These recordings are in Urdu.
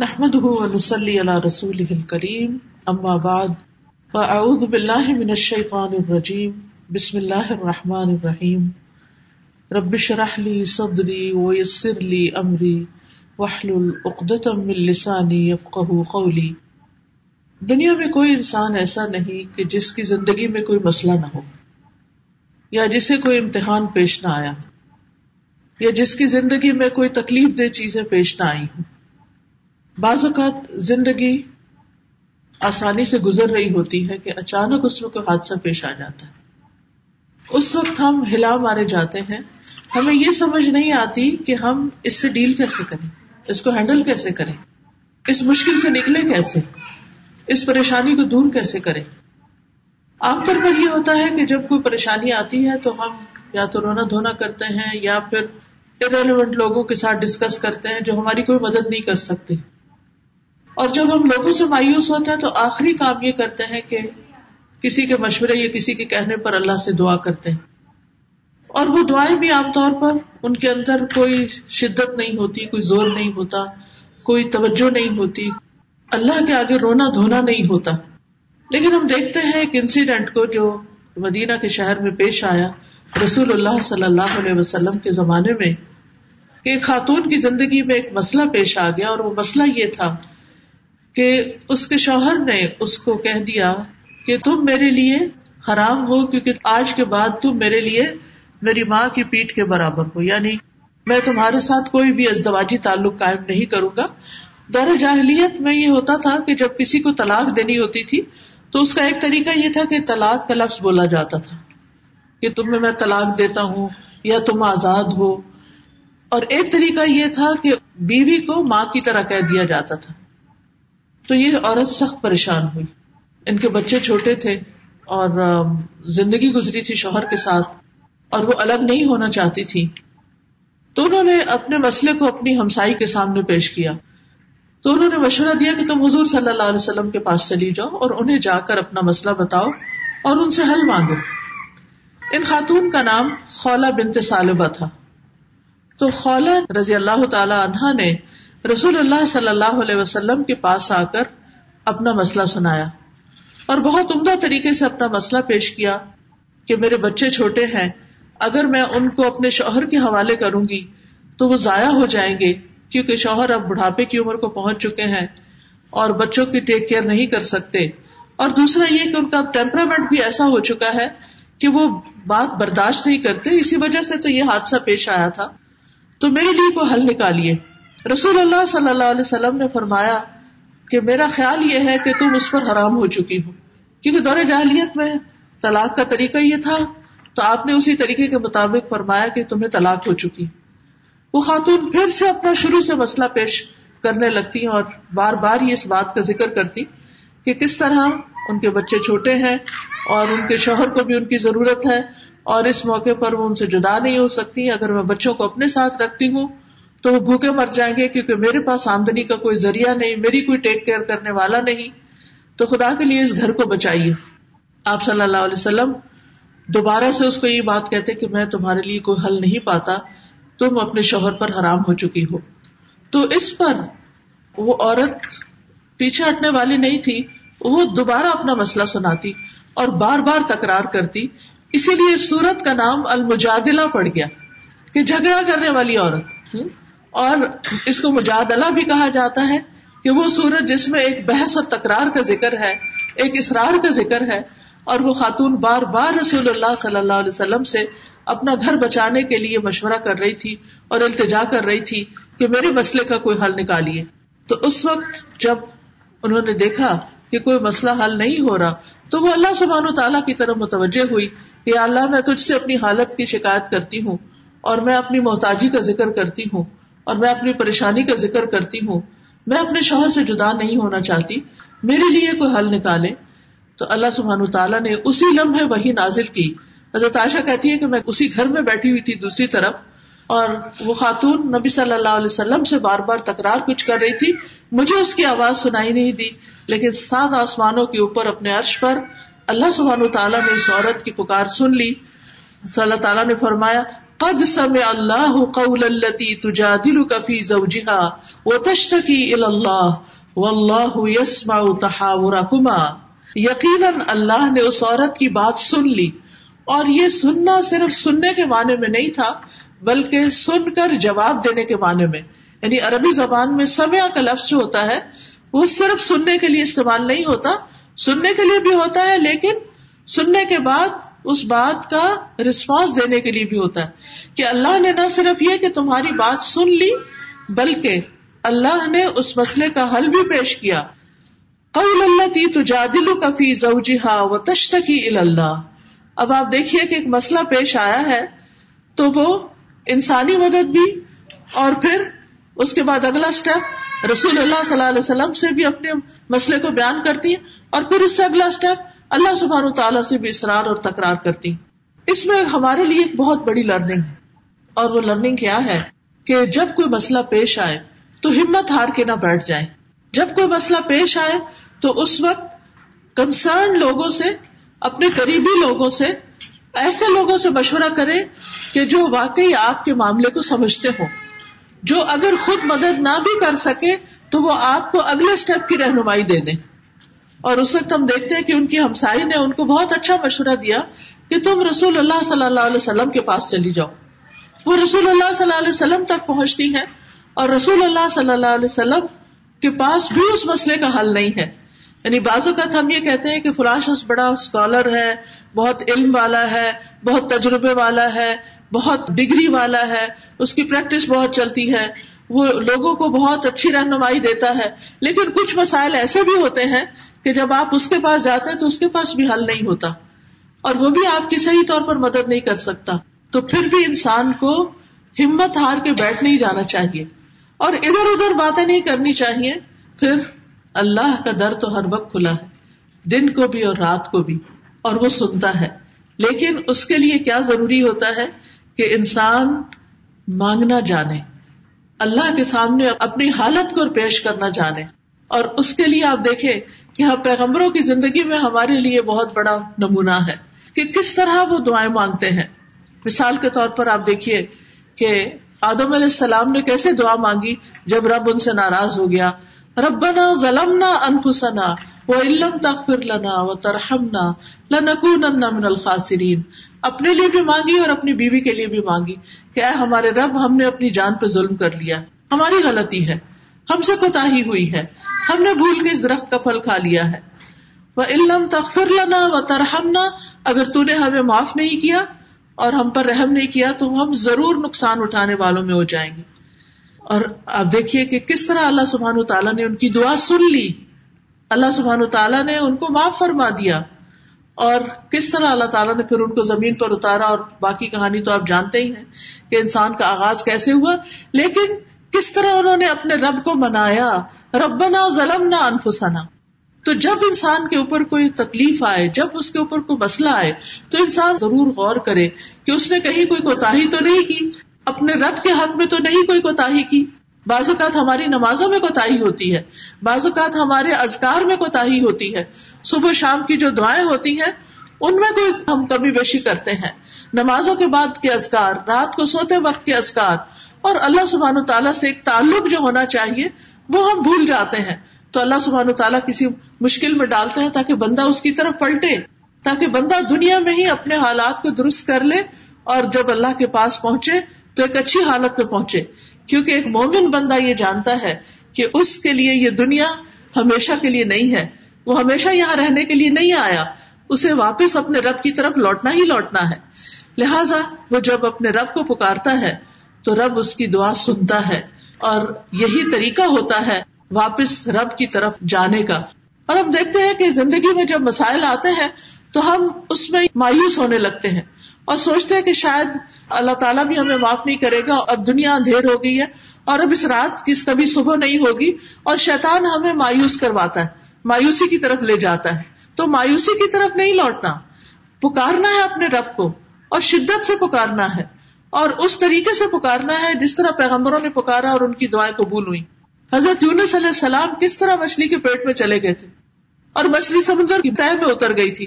نحمده ونصلي على رسوله الكريم اما بعد فاعوذ بالله من الشيطان الرجيم، بسم الله الرحمن الرحيم. رب اشرح لي صدري ويسر لي امري واحلل عقدة من لساني يفقهوا قولي. دنیا میں کوئی انسان ایسا نہیں کہ جس کی زندگی میں کوئی مسئلہ نہ ہو، یا جسے کوئی امتحان پیش نہ آیا، یا جس کی زندگی میں کوئی تکلیف دہ چیزیں پیش نہ آئی ہوں۔ بعض اوقات زندگی آسانی سے گزر رہی ہوتی ہے کہ اچانک اس میں کوئی حادثہ پیش آ جاتا ہے۔ اس وقت ہم ہلا مارے جاتے ہیں۔ ہمیں یہ سمجھ نہیں آتی کہ ہم اس سے ڈیل کیسے کریں، اس کو ہینڈل کیسے کریں، اس مشکل سے نکلے کیسے، اس پریشانی کو دور کیسے کریں۔ عام طور پر یہ ہوتا ہے کہ جب کوئی پریشانی آتی ہے تو ہم یا تو رونا دھونا کرتے ہیں یا پھر ارریلیونٹ لوگوں کے ساتھ ڈسکس کرتے ہیں جو ہماری کوئی مدد نہیں کر سکتے۔ اور جب ہم لوگوں سے مایوس ہوتے ہیں تو آخری کام یہ کرتے ہیں کہ کسی کے مشورے یا کسی کے کہنے پر اللہ سے دعا کرتے ہیں۔ اور وہ دعائیں بھی عام طور پر ان کے اندر کوئی شدت نہیں ہوتی، کوئی زور نہیں ہوتا، کوئی توجہ نہیں ہوتی۔ اللہ کے آگے رونا دھونا نہیں ہوتا۔ لیکن ہم دیکھتے ہیں ایک انسیڈنٹ کو جو مدینہ کے شہر میں پیش آیا۔ رسول اللہ صلی اللہ علیہ وسلم کے زمانے میں کہ ایک خاتون کی زندگی میں ایک مسئلہ پیش آ گیا اور وہ مسئلہ یہ تھا کہ اس کے شوہر نے اس کو کہہ دیا کہ تم میرے لیے حرام ہو، کیونکہ آج کے بعد تم میرے لیے میری ماں کی پیٹ کے برابر ہو۔ یعنی میں تمہارے ساتھ کوئی بھی ازدواجی تعلق قائم نہیں کروں گا۔ دور جاہلیت میں یہ ہوتا تھا کہ جب کسی کو طلاق دینی ہوتی تھی، تو اس کا ایک طریقہ یہ تھا کہ طلاق کا لفظ بولا جاتا تھا کہ تمہیں میں طلاق دیتا ہوں یا تم آزاد ہو۔ اور ایک طریقہ یہ تھا کہ بیوی کو ماں کی طرح کہہ دیا جاتا تھا۔ تو یہ عورت سخت پریشان ہوئی۔ ان کے بچے چھوٹے تھے اور زندگی گزری تھی شوہر کے ساتھ اور وہ الگ نہیں ہونا چاہتی تھی۔ تو انہوں نے اپنے مسئلے کو اپنی ہمسائی کے سامنے پیش کیا۔ تو انہوں نے مشورہ دیا کہ تم حضور صلی اللہ علیہ وسلم کے پاس چلی جاؤ اور انہیں جا کر اپنا مسئلہ بتاؤ اور ان سے حل مانگو۔ ان خاتون کا نام خولا بنت سالبہ تھا۔ تو خولا رضی اللہ تعالی عنہا نے رسول اللہ صلی اللہ علیہ وسلم کے پاس آ کر اپنا مسئلہ سنایا اور بہت عمدہ طریقے سے اپنا مسئلہ پیش کیا کہ میرے بچے چھوٹے ہیں، اگر میں ان کو اپنے شوہر کے حوالے کروں گی تو وہ ضائع ہو جائیں گے کیونکہ شوہر اب بڑھاپے کی عمر کو پہنچ چکے ہیں اور بچوں کی ٹیک کیئر نہیں کر سکتے۔ اور دوسرا یہ کہ ان کا ٹیمپرامنٹ بھی ایسا ہو چکا ہے کہ وہ بات برداشت نہیں کرتے، اسی وجہ سے تو یہ حادثہ پیش آیا تھا۔ تو میرے لیے کوئی حل نکالیے۔ رسول اللہ صلی اللہ علیہ وسلم نے فرمایا کہ میرا خیال یہ ہے کہ تم اس پر حرام ہو چکی ہو۔ کیونکہ دور جاہلیت میں طلاق کا طریقہ یہ تھا، تو آپ نے اسی طریقے کے مطابق فرمایا کہ تمہیں طلاق ہو چکی۔ وہ خاتون پھر سے اپنا شروع سے مسئلہ پیش کرنے لگتی اور بار بار یہ اس بات کا ذکر کرتی کہ کس طرح ان کے بچے چھوٹے ہیں اور ان کے شوہر کو بھی ان کی ضرورت ہے اور اس موقع پر وہ ان سے جدا نہیں ہو سکتی۔ اگر میں بچوں کو اپنے ساتھ رکھتی ہوں تو وہ بھوکے مر جائیں گے کیونکہ میرے پاس آمدنی کا کوئی ذریعہ نہیں، میری کوئی ٹیک کیئر کرنے والا نہیں۔ تو خدا کے لیے اس گھر کو بچائیے۔ آپ صلی اللہ علیہ وسلم دوبارہ سے اس کو یہ بات کہتے کہ میں تمہارے لیے کوئی حل نہیں پاتا، تم اپنے شوہر پر حرام ہو چکی ہو۔ تو اس پر وہ عورت پیچھے ہٹنے والی نہیں تھی، وہ دوبارہ اپنا مسئلہ سناتی اور بار بار تکرار کرتی۔ اسی لیے سورت کا نام المجادلہ پڑ گیا کہ جھگڑا کرنے والی عورت۔ اور اس کو مجادلہ بھی کہا جاتا ہے کہ وہ سورج جس میں ایک بحث اور تکرار کا ذکر ہے، ایک اسرار کا ذکر ہے، اور وہ خاتون بار بار رسول اللہ صلی اللہ علیہ وسلم سے اپنا گھر بچانے کے لیے مشورہ کر رہی تھی اور التجا کر رہی تھی کہ میرے مسئلے کا کوئی حل نکالیے۔ تو اس وقت جب انہوں نے دیکھا کہ کوئی مسئلہ حل نہیں ہو رہا، تو وہ اللہ سبحان و تعالیٰ کی طرف متوجہ ہوئی کہ اللہ میں تجھ سے اپنی حالت کی شکایت کرتی ہوں اور میں اپنی محتاجی کا ذکر کرتی ہوں۔ اور میں اپنی پریشانی کا ذکر کرتی ہوں۔ میں اپنے شوہر سے جدا نہیں ہونا چاہتی۔ میرے لیے کوئی حل نکالے۔ تو اللہ سبحان تعالیٰ نے اسی لمحے وہی نازل کی۔ حضرت عائشہ کہتی ہے کہ میں اسی گھر میں بیٹھی ہوئی تھی دوسری طرف اور وہ خاتون نبی صلی اللہ علیہ وسلم سے بار بار تکرار کچھ کر رہی تھی۔ مجھے اس کی آواز سنائی نہیں دی، لیکن سات آسمانوں کے اوپر اپنے عرش پر اللہ سبحان تعالیٰ نے اس عورت کی پکار سن لی۔ صلی اللہ تعالیٰ نے فرمایا قد سمع اللہ قول التي تجادلك في زوجها وتشتكي الى الله والله يسمع تحاوركما یقیناً اللہ نے اس عورت کی بات سن لی اور یہ سننا صرف سننے کے معنی میں نہیں تھا بلکہ سن کر جواب دینے کے معنی میں. یعنی عربی زبان میں سمیا کا لفظ جو ہوتا ہے وہ صرف سننے کے لیے استعمال نہیں ہوتا، سننے کے لیے بھی ہوتا ہے لیکن سننے کے بعد اس بات کا رسپانس دینے کے لیے بھی ہوتا ہے کہ اللہ نے نہ صرف یہ کہ تمہاری بات سن لی، بلکہ اللہ نے اس مسئلے کا حل بھی پیش کیا۔ قول اللہ تی تجادل کفی زوجہا و تشتکی اللہ اب آپ دیکھیے کہ ایک مسئلہ پیش آیا ہے، تو وہ انسانی مدد بھی، اور پھر اس کے بعد اگلا اسٹیپ رسول اللہ صلی اللہ علیہ وسلم سے بھی اپنے مسئلے کو بیان کرتی ہیں، اور پھر اس سے اگلا اسٹیپ اللہ سبحان و تعالیٰ سے بھی اصرار اور تکرار کرتی۔ اس میں ہمارے لیے ایک بہت بڑی لرننگ ہے۔ اور وہ لرننگ کیا ہے کہ جب کوئی مسئلہ پیش آئے تو ہمت ہار کے نہ بیٹھ جائے۔ جب کوئی مسئلہ پیش آئے تو اس وقت کنسرن لوگوں سے، اپنے قریبی لوگوں سے، ایسے لوگوں سے مشورہ کرے کہ جو واقعی آپ کے معاملے کو سمجھتے ہوں۔ جو اگر خود مدد نہ بھی کر سکے تو وہ آپ کو اگلے اسٹیپ کی رہنمائی دے دیں۔ اور اس وقت ہم دیکھتے ہیں کہ ان کی ہمسائی نے ان کو بہت اچھا مشورہ دیا کہ تم رسول اللہ صلی اللہ علیہ وسلم کے پاس چلی جاؤ۔ وہ رسول اللہ صلی اللہ علیہ وسلم تک پہنچتی ہیں اور رسول اللہ صلی اللہ علیہ وسلم کے پاس بھی اس مسئلے کا حل نہیں ہے۔ یعنی بعض اوقات ہم یہ کہتے ہیں کہ فلاں شخص بڑا اسکالر ہے، بہت علم والا ہے، بہت تجربے والا ہے، بہت ڈگری والا ہے، اس کی پریکٹس بہت چلتی ہے۔ وہ لوگوں کو بہت اچھی رہنمائی دیتا ہے۔ لیکن کچھ مسائل ایسے بھی ہوتے ہیں کہ جب آپ اس کے پاس جاتے ہیں تو اس کے پاس بھی حل نہیں ہوتا اور وہ بھی آپ کی صحیح طور پر مدد نہیں کر سکتا تو پھر بھی انسان کو ہمت ہار کے بیٹھ نہیں جانا چاہیے اور ادھر ادھر باتیں نہیں کرنی چاہیے، پھر اللہ کا در تو ہر وقت کھلا ہے، دن کو بھی اور رات کو بھی، اور وہ سنتا ہے۔ لیکن اس کے لیے کیا ضروری ہوتا ہے کہ انسان مانگنا جانے، اللہ کے سامنے اپنی حالت کو پیش کرنا جانے۔ اور اس کے لیے آپ دیکھیں کہ ہاں پیغمبروں کی زندگی میں ہمارے لیے بہت بڑا نمونہ ہے کہ کس طرح وہ دعائیں مانگتے ہیں۔ مثال کے طور پر آپ دیکھیے کہ آدم علیہ السلام نے کیسے دعا مانگی جب رب ان سے ناراض ہو گیا۔ ربنا ظلمنا انفسنا وان تغفر لنا وترحمنا لنكونن من الخاسرین۔ اپنے لیے بھی مانگی اور اپنی بیوی کے لیے بھی مانگی کہ اے ہمارے رب، ہم نے اپنی جان پہ ظلم کر لیا۔ ہماری غلطی ہے، ہم سے کوتا ہوئی ہے۔ ہم نے بھول کے اس درخت کا پھل کھا لیا ہے۔ وہ علم تغفر لنا و ترحمنا اگر تو نے ہمیں معاف نہیں کیا اور ہم پر رحم نہیں کیا، تو ہم ضرور نقصان اٹھانے والوں میں ہو جائیں گے۔ اور آپ دیکھیے کہ کس طرح اللہ سبحان تعالیٰ نے ان کی دعا سن لی۔ اللہ سبحان تعالیٰ نے ان کو معاف فرما دیا۔ اور کس طرح اللہ تعالیٰ نے پھر ان کو زمین پر اتارا، اور باقی کہانی تو آپ جانتے ہی ہیں کہ انسان کا آغاز کیسے ہوا۔ لیکن کس طرح انہوں نے اپنے رب کو منایا؟ ربنا ظلم نہ انفسنا۔ تو جب انسان کے اوپر کوئی تکلیف آئے، جب اس کے اوپر کوئی مسئلہ آئے، تو انسان ضرور غور کرے کہ اس نے کہیں کوئی کوتا تو نہیں کی؟ اپنے رب کے حق میں تو نہیں کوئی کوتا کی؟ بعض اوقات ہماری نمازوں میں کوتا ہوتی ہے۔ بعض اوقات ہمارے ازکار میں کوتا ہوتی ہے۔ صبح شام کی جو دعائیں ہوتی ہیں، ان میں کوئی ہم کمی بیشی کرتے ہیں۔ نمازوں کے بعد کے ازکار رات کو سوتے وقت کے ازکار اور اللہ سبحان و تعالیٰ سے ایک تعلق جو ہونا چاہیے، وہ ہم بھول جاتے ہیں۔ تو اللہ سبحان و تعالیٰ کسی مشکل میں ڈالتے ہیں تاکہ بندہ اس کی طرف پلٹے، تاکہ بندہ دنیا میں ہی اپنے حالات کو درست کر لے اور جب اللہ کے پاس پہنچے تو ایک اچھی حالت میں پہنچے۔ کیونکہ ایک مومن بندہ یہ جانتا ہے کہ اس کے لیے یہ دنیا ہمیشہ کے لیے نہیں ہے۔ وہ ہمیشہ یہاں رہنے کے لیے نہیں آیا۔ اسے واپس اپنے رب کی طرف لوٹنا ہی لوٹنا ہے۔ لہذا وہ جب اپنے رب کو پکارتا ہے تو رب اس کی دعا سنتا ہے اور یہی طریقہ ہوتا ہے واپس رب کی طرف جانے کا۔ اور ہم دیکھتے ہیں کہ زندگی میں جب مسائل آتے ہیں تو ہم اس میں مایوس ہونے لگتے ہیں اور سوچتے ہیں کہ شاید اللہ تعالیٰ بھی ہمیں معاف نہیں کرے گا اب دنیا اندھیر ہو گئی ہے اور اب اس رات کس کبھی صبح نہیں ہوگی اور شیطان ہمیں مایوس کرواتا ہے، مایوسی کی طرف لے جاتا ہے۔ تو مایوسی کی طرف نہیں لوٹنا، پکارنا ہے اپنے رب کو اور شدت سے پکارنا ہے۔ اور اس طریقے سے پکارنا ہے جس طرح پیغمبروں نے پکارا اور ان کی دعائیں قبول ہوئی حضرت یونس علیہ السلام کس طرح مچھلی کے پیٹ میں چلے گئے تھے؟ اور مچھلی سمندر کی تہ میں اتر گئی تھی۔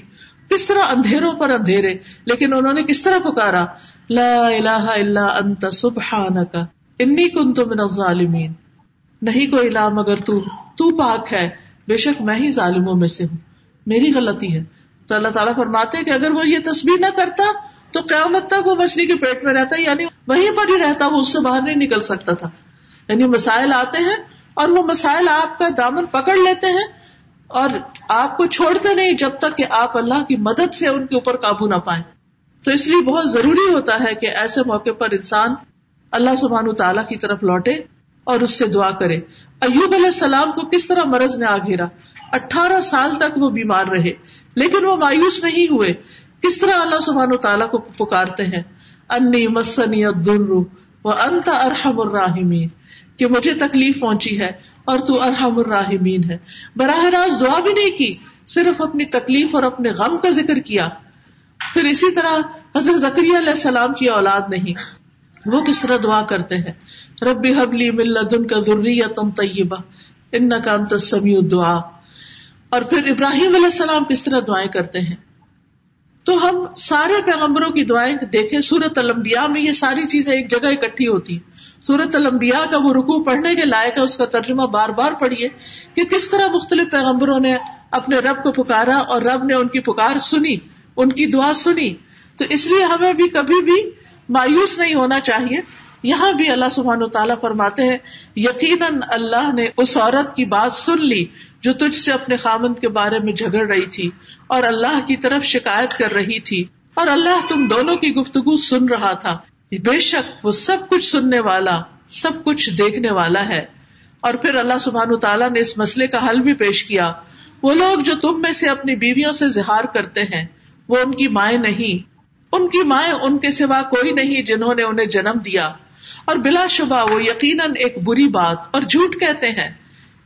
کس طرح اندھیروں پر اندھیرے، لیکن انہوں نے کس طرح پکارا؟ لا الہ الا انت سبحانک، انی کنت من الظالمین۔ نہیں کوئی الا مگر تو تو پاک ہے۔ بے شک میں ہی ظالموں میں سے ہوں۔ میری غلطی ہے۔ تو اللہ تعالیٰ فرماتے کہ اگر وہ یہ تصویر نہ کرتا تو قیامت تک وہ مچھلی کے پیٹ میں رہتا یعنی وہیں پر ہی رہتا، وہ اس سے باہر نہیں نکل سکتا تھا۔ یعنی مسائل آتے ہیں اور وہ مسائل آپ کا دامن پکڑ لیتے ہیں اور آپ کو چھوڑتے نہیں جب تک کہ آپ اللہ کی مدد سے ان کے اوپر قابو نہ پائیں۔ تو اس لیے بہت ضروری ہوتا ہے کہ ایسے موقع پر انسان اللہ سبحان تعالیٰ کی طرف لوٹے اور اس سے دعا کرے۔ ایوب علیہ السلام کو کس طرح مرض نے آ گھیرا اٹھارہ سال تک وہ بیمار رہے، لیکن وہ مایوس نہیں ہوئے۔ کس طرح اللہ سبحان تعالیٰ کو پکارتے ہیں؟ انی مسنی وہ انت ارحم الراحمین۔ کہ مجھے تکلیف پہنچی ہے اور تو ارحم الراحمین ہے۔ براہ راست دعا بھی نہیں کی، صرف اپنی تکلیف اور اپنے غم کا ذکر کیا۔ پھر اسی طرح حضرت زکری علیہ السلام کی اولاد نہیں، وہ کس طرح دعا کرتے ہیں؟ ربی حبلی ملدن کا ذریتم طیبہ ان کا انت سمیع دعا اور پھر ابراہیم علیہ السلام کس طرح دعائیں کرتے ہیں؟ تو ہم سارے پیغمبروں کی دعائیں دیکھیں سورت المبیا میں یہ ساری چیزیں ایک جگہ اکٹھی ہوتی سورت المبیا کا وہ رکو پڑھنے کے لائق ہے، اس کا ترجمہ بار بار پڑھیے کہ کس طرح مختلف پیغمبروں نے اپنے رب کو پکارا اور رب نے ان کی پکار سنی، ان کی دعا سنی۔ تو اس لیے ہمیں بھی کبھی بھی مایوس نہیں ہونا چاہیے۔ یہاں بھی اللہ سبحان و تعالیٰ فرماتے ہیں، یقیناً اللہ نے اس عورت کی بات سن لی جو تجھ سے اپنے خامند کے بارے میں جھگڑ رہی تھی اور اللہ کی طرف شکایت کر رہی تھی اور اللہ تم دونوں کی گفتگو سن رہا تھا۔ بے شک وہ سب کچھ سننے والا، سب کچھ دیکھنے والا ہے۔ اور پھر اللہ سبحان تعالیٰ نے اس مسئلے کا حل بھی پیش کیا۔ وہ لوگ جو تم میں سے اپنی بیویوں سے زہار کرتے ہیں، وہ ان کی مائیں نہیں۔ ان کی مائیں ان کے سوا کوئی نہیں جنہوں نے انہیں جنم دیا۔ اور بلا شبہ وہ یقیناً ایک بری بات اور جھوٹ کہتے ہیں۔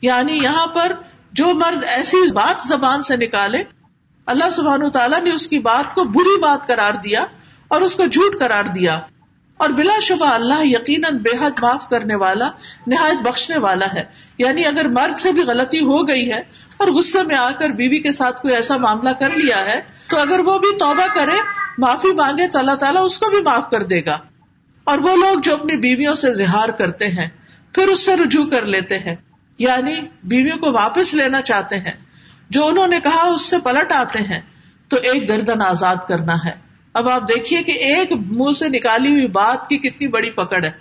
یعنی یہاں پر جو مرد ایسی بات زبان سے نکالے، اللہ سبحان تعالیٰ نے اس کی بات کو بری بات قرار دیا اور اس کو جھوٹ قرار دیا۔ اور بلا شبہ اللہ یقیناً بے حد معاف کرنے والا، نہایت بخشنے والا ہے۔ یعنی اگر مرد سے بھی غلطی ہو گئی ہے اور غصے میں آ کر بیوی کے ساتھ کوئی ایسا معاملہ کر لیا ہے، تو اگر وہ بھی توبہ کرے، معافی مانگے تو اللہ تعالیٰ اس کو بھی معاف کر دے گا۔ اور وہ لوگ جو اپنی بیویوں سے زہار کرتے ہیں، پھر اس سے رجوع کر لیتے ہیں۔ یعنی بیویوں کو واپس لینا چاہتے ہیں۔ جو انہوں نے کہا اس سے پلٹ آتے ہیں۔ تو ایک گردن آزاد کرنا ہے۔ اب آپ دیکھیے کہ ایک منہ سے نکالی ہوئی بات کی کتنی بڑی پکڑ ہے۔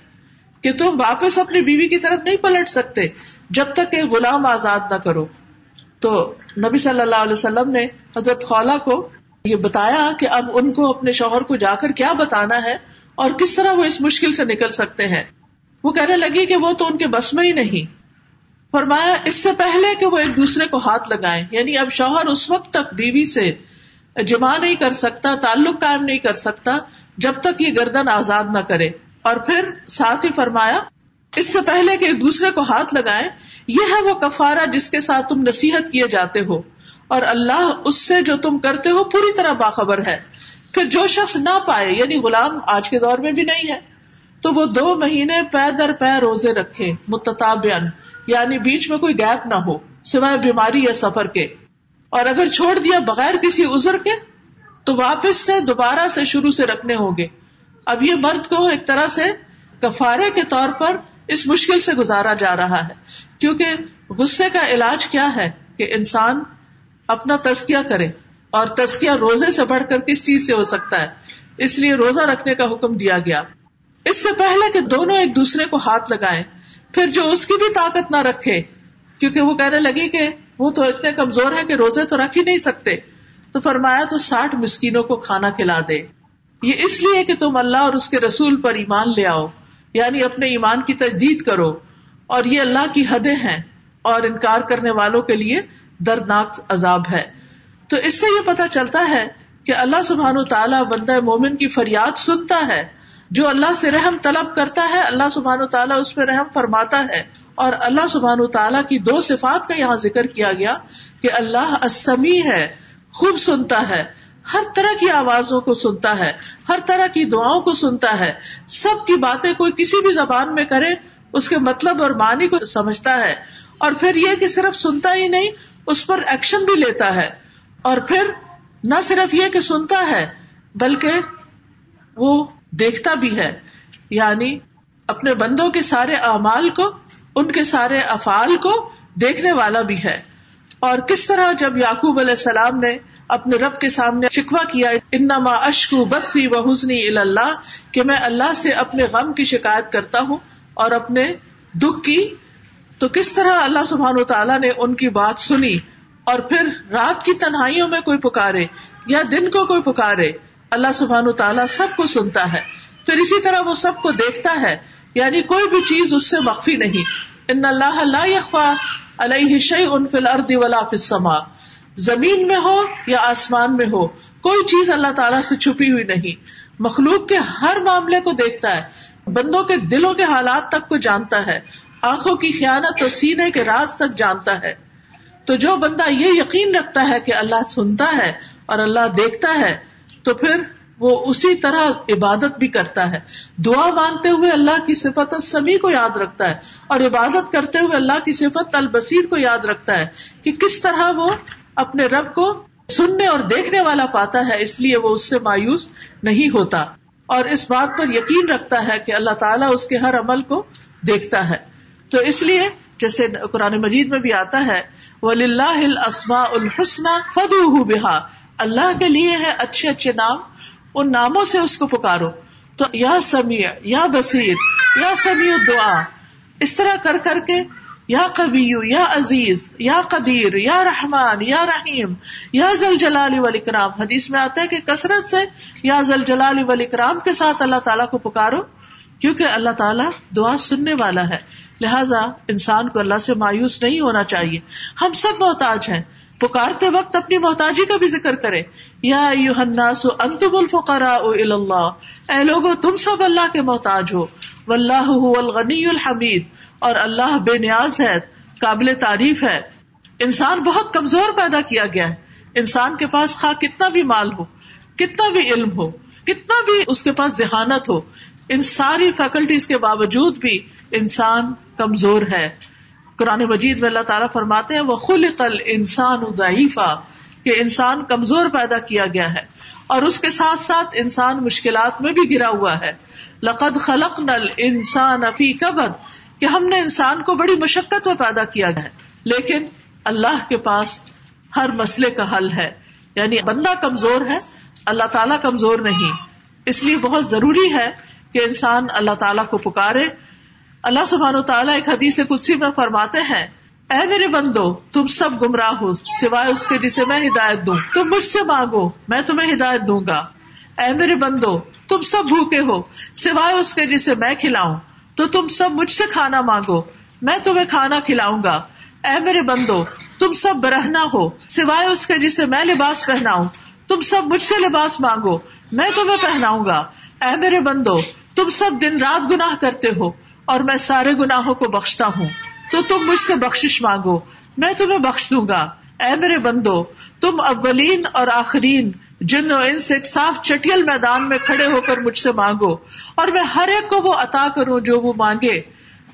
کہ تم واپس اپنی بیوی کی طرف نہیں پلٹ سکتے، جب تک کہ غلام آزاد نہ کرو۔ تو نبی صلی اللہ علیہ وسلم نے حضرت خولا کو یہ بتایا کہ اب ان کو اپنے شوہر کو جا کر کیا بتانا ہے۔ اور کس طرح وہ اس مشکل سے نکل سکتے ہیں؟ وہ کہنے لگی کہ وہ تو ان کے بس میں ہی نہیں۔ فرمایا، اس سے پہلے کہ وہ ایک دوسرے کو ہاتھ لگائے یعنی اب شوہر اس وقت تک بیوی سے جمع نہیں کر سکتا، تعلق قائم نہیں کر سکتا، جب تک یہ گردن آزاد نہ کرے۔ اور پھر ساتھ ہی فرمایا، اس سے پہلے کہ ایک دوسرے کو ہاتھ لگائے یہ ہے وہ کفارہ جس کے ساتھ تم نصیحت کیے جاتے ہو۔ اور اللہ اس سے جو تم کرتے ہو پوری طرح باخبر ہے۔ پھر جو شخص نہ پائے یعنی غلام آج کے دور میں بھی نہیں ہے، تو وہ دو مہینے پے در پے روزے رکھے متطابین یعنی بیچ میں کوئی گیپ نہ ہو، سوائے بیماری یا سفر کے۔ اور اگر چھوڑ دیا بغیر کسی ازر کے، تو واپس سے دوبارہ سے شروع سے رکھنے ہوں گے۔ اب یہ مرد کو ایک طرح سے کفارے کے طور پر اس مشکل سے گزارا جا رہا ہے۔ کیونکہ غصے کا علاج کیا ہے کہ انسان اپنا تزکیہ کرے اور تزکیہ روزے سے بڑھ کر کس چیز سے ہو سکتا ہے؟ اس لیے روزہ رکھنے کا حکم دیا گیا۔ اس سے پہلے کہ دونوں ایک دوسرے کو ہاتھ لگائے پھر جو اس کی بھی طاقت نہ رکھے، کیونکہ وہ کہنے لگی کہ وہ تو اتنے کمزور ہے کہ روزے تو رکھ ہی نہیں سکتے، تو فرمایا تو ساٹھ مسکینوں کو کھانا کھلا دے۔ یہ اس لیے کہ تم اللہ اور اس کے رسول پر ایمان لے آؤ یعنی اپنے ایمان کی تجدید کرو، اور یہ اللہ کی حدیں ہیں اور انکار کرنے والوں کے لیے دردناک عذاب ہے۔ تو اس سے یہ پتا چلتا ہے کہ اللہ سبحان تعالیٰ بندہ مومن کی فریاد سنتا ہے۔ جو اللہ سے رحم طلب کرتا ہے، اللہ سبحان تعالیٰ اس پہ رحم فرماتا ہے۔ اور اللہ سبحان تعالیٰ کی دو صفات کا یہاں ذکر کیا گیا کہ اللہ اسمی ہے، خوب سنتا ہے، ہر طرح کی آوازوں کو سنتا ہے، ہر طرح کی دعاؤں کو سنتا ہے۔ سب کی باتیں کوئی کسی بھی زبان میں کرے، اس کے مطلب اور معنی کو سمجھتا ہے۔ اور پھر یہ کہ صرف سنتا ہی نہیں اس پر ایکشن بھی لیتا ہے۔ اور پھر نہ صرف یہ کہ سنتا ہے، بلکہ وہ دیکھتا بھی ہے۔ یعنی اپنے بندوں کے سارے اعمال کو، ان کے سارے افعال کو دیکھنے والا بھی ہے۔ اور کس طرح جب یعقوب علیہ السلام نے اپنے رب کے سامنے شکوا کیا، انما اشکو بدفی و حسنی اللہ کہ میں اللہ سے اپنے غم کی شکایت کرتا ہوں اور اپنے دکھ کی تو کس طرح اللہ سبحان و تعالیٰ نے ان کی بات سنی اور پھر رات کی تنہائیوں میں کوئی پکارے یا دن کو کوئی پکارے، اللہ سبحان تعالیٰ سب کو سنتا ہے۔ پھر اسی طرح وہ سب کو دیکھتا ہے یعنی کوئی بھی چیز اس سے مخفی نہیں۔ ان اللہ علیہ ان فل اردی ولا فما زمین میں ہو یا آسمان میں ہو، کوئی چیز اللہ تعالیٰ سے چھپی ہوئی نہیں۔ مخلوق کے ہر معاملے کو دیکھتا ہے، بندوں کے دلوں کے حالات تک کو جانتا ہے۔ آنکھوں کی خیانت اور سینے کے راز تک جانتا ہے۔ تو جو بندہ یہ یقین رکھتا ہے کہ اللہ سنتا ہے اور اللہ دیکھتا ہے، تو پھر وہ اسی طرح عبادت بھی کرتا ہے۔ دعا مانگتے ہوئے اللہ کی صفت سمی کو یاد رکھتا ہے اور عبادت کرتے ہوئے اللہ کی صفت البصیر کو یاد رکھتا ہے کہ کس طرح وہ اپنے رب کو سننے اور دیکھنے والا پاتا ہے، اس لیے وہ اس سے مایوس نہیں ہوتا۔ اور اس بات پر یقین رکھتا ہے کہ اللہ تعالیٰ اس کے ہر عمل کو دیکھتا ہے۔ تو اس لیے جیسے قرآن مجید میں بھی آتا ہے ولی اللہ الحسن فدو بحا اللہ کے لیے ہے اچھے اچھے نام، ان ناموں سے اس کو پکارو۔ تو یا سمیع، یا بصیر، یا سمیع دعا اس طرح کر کر کے، یا کبی یا عزیز، یا قدیر، یا رحمان، یا رحیم، یا زل جلال ولی کرام حدیث میں آتا ہے کہ کثرت سے یا زل جلال ولی کرام کے ساتھ اللہ تعالیٰ کو پکارو۔ کیونکہ اللہ تعالیٰ دعا سننے والا ہے۔ لہٰذا انسان کو اللہ سے مایوس نہیں ہونا چاہیے۔ ہم سب محتاج ہیں۔ پکارتے وقت اپنی محتاجی کا بھی ذکر کرے یا انتم الفقراء اللہ اے لوگو، تم سب اللہ کے محتاج ہو۔ واللہ هو الغنی الحمید۔ اور اللہ بے نیاز ہے، قابل تعریف ہے۔ انسان بہت کمزور پیدا کیا گیا ہے۔ انسان کے پاس خواہ کتنا بھی مال ہو، کتنا بھی علم ہو، کتنا بھی اس کے پاس ذہانت ہو ان ساری فیکلٹیز کے باوجود بھی انسان کمزور ہے۔ قرآن مجید میں اللہ تعالیٰ فرماتے ہیں وہ خل قل انسان کہ انسان کمزور پیدا کیا گیا ہے۔ اور اس کے ساتھ ساتھ انسان مشکلات میں بھی گرا ہوا ہے۔ لقد خلق نل انسان افی کبد کہ ہم نے انسان کو بڑی مشقت میں پیدا کیا گیا ہے۔ لیکن اللہ کے پاس ہر مسئلے کا حل ہے۔ یعنی بندہ کمزور ہے، اللہ تعالیٰ کمزور نہیں۔ اس لیے بہت ضروری ہے کہ انسان اللہ تعالیٰ کو پکارے۔ اللہ سبحان و تعالیٰ ایک حدیث کدسی میں فرماتے ہیں، اے میرے بندو، تم سب گمراہ ہو، سوائے اس کے جسے میں ہدایت دوں۔ تم مجھ سے مانگو، میں تمہیں ہدایت دوں گا۔ اے میرے بندو، تم سب بھوکے ہو، سوائے اس کے جسے میں کھلاؤں۔ تو تم سب مجھ سے کھانا مانگو، میں تمہیں کھانا کھلاؤں گا۔ اے میرے بندو، تم سب برہنا ہو، سوائے اس کے جسے میں لباس پہناؤں۔ تم سب مجھ سے لباس مانگو، میں تمہیں پہناؤں گا۔ اے میرے بندو تم سب دن رات گناہ کرتے ہو اور میں سارے گناہوں کو بخشتا ہوں، تو تم مجھ سے بخش مانگو، میں تمہیں بخش دوں گا۔ اے میرے بندو، تم اولین اور آخرین جن و ان سے ایک صاف چٹیل میدان میں کھڑے ہو کر مجھ سے مانگو، اور میں ہر ایک کو وہ عطا کروں جو وہ مانگے،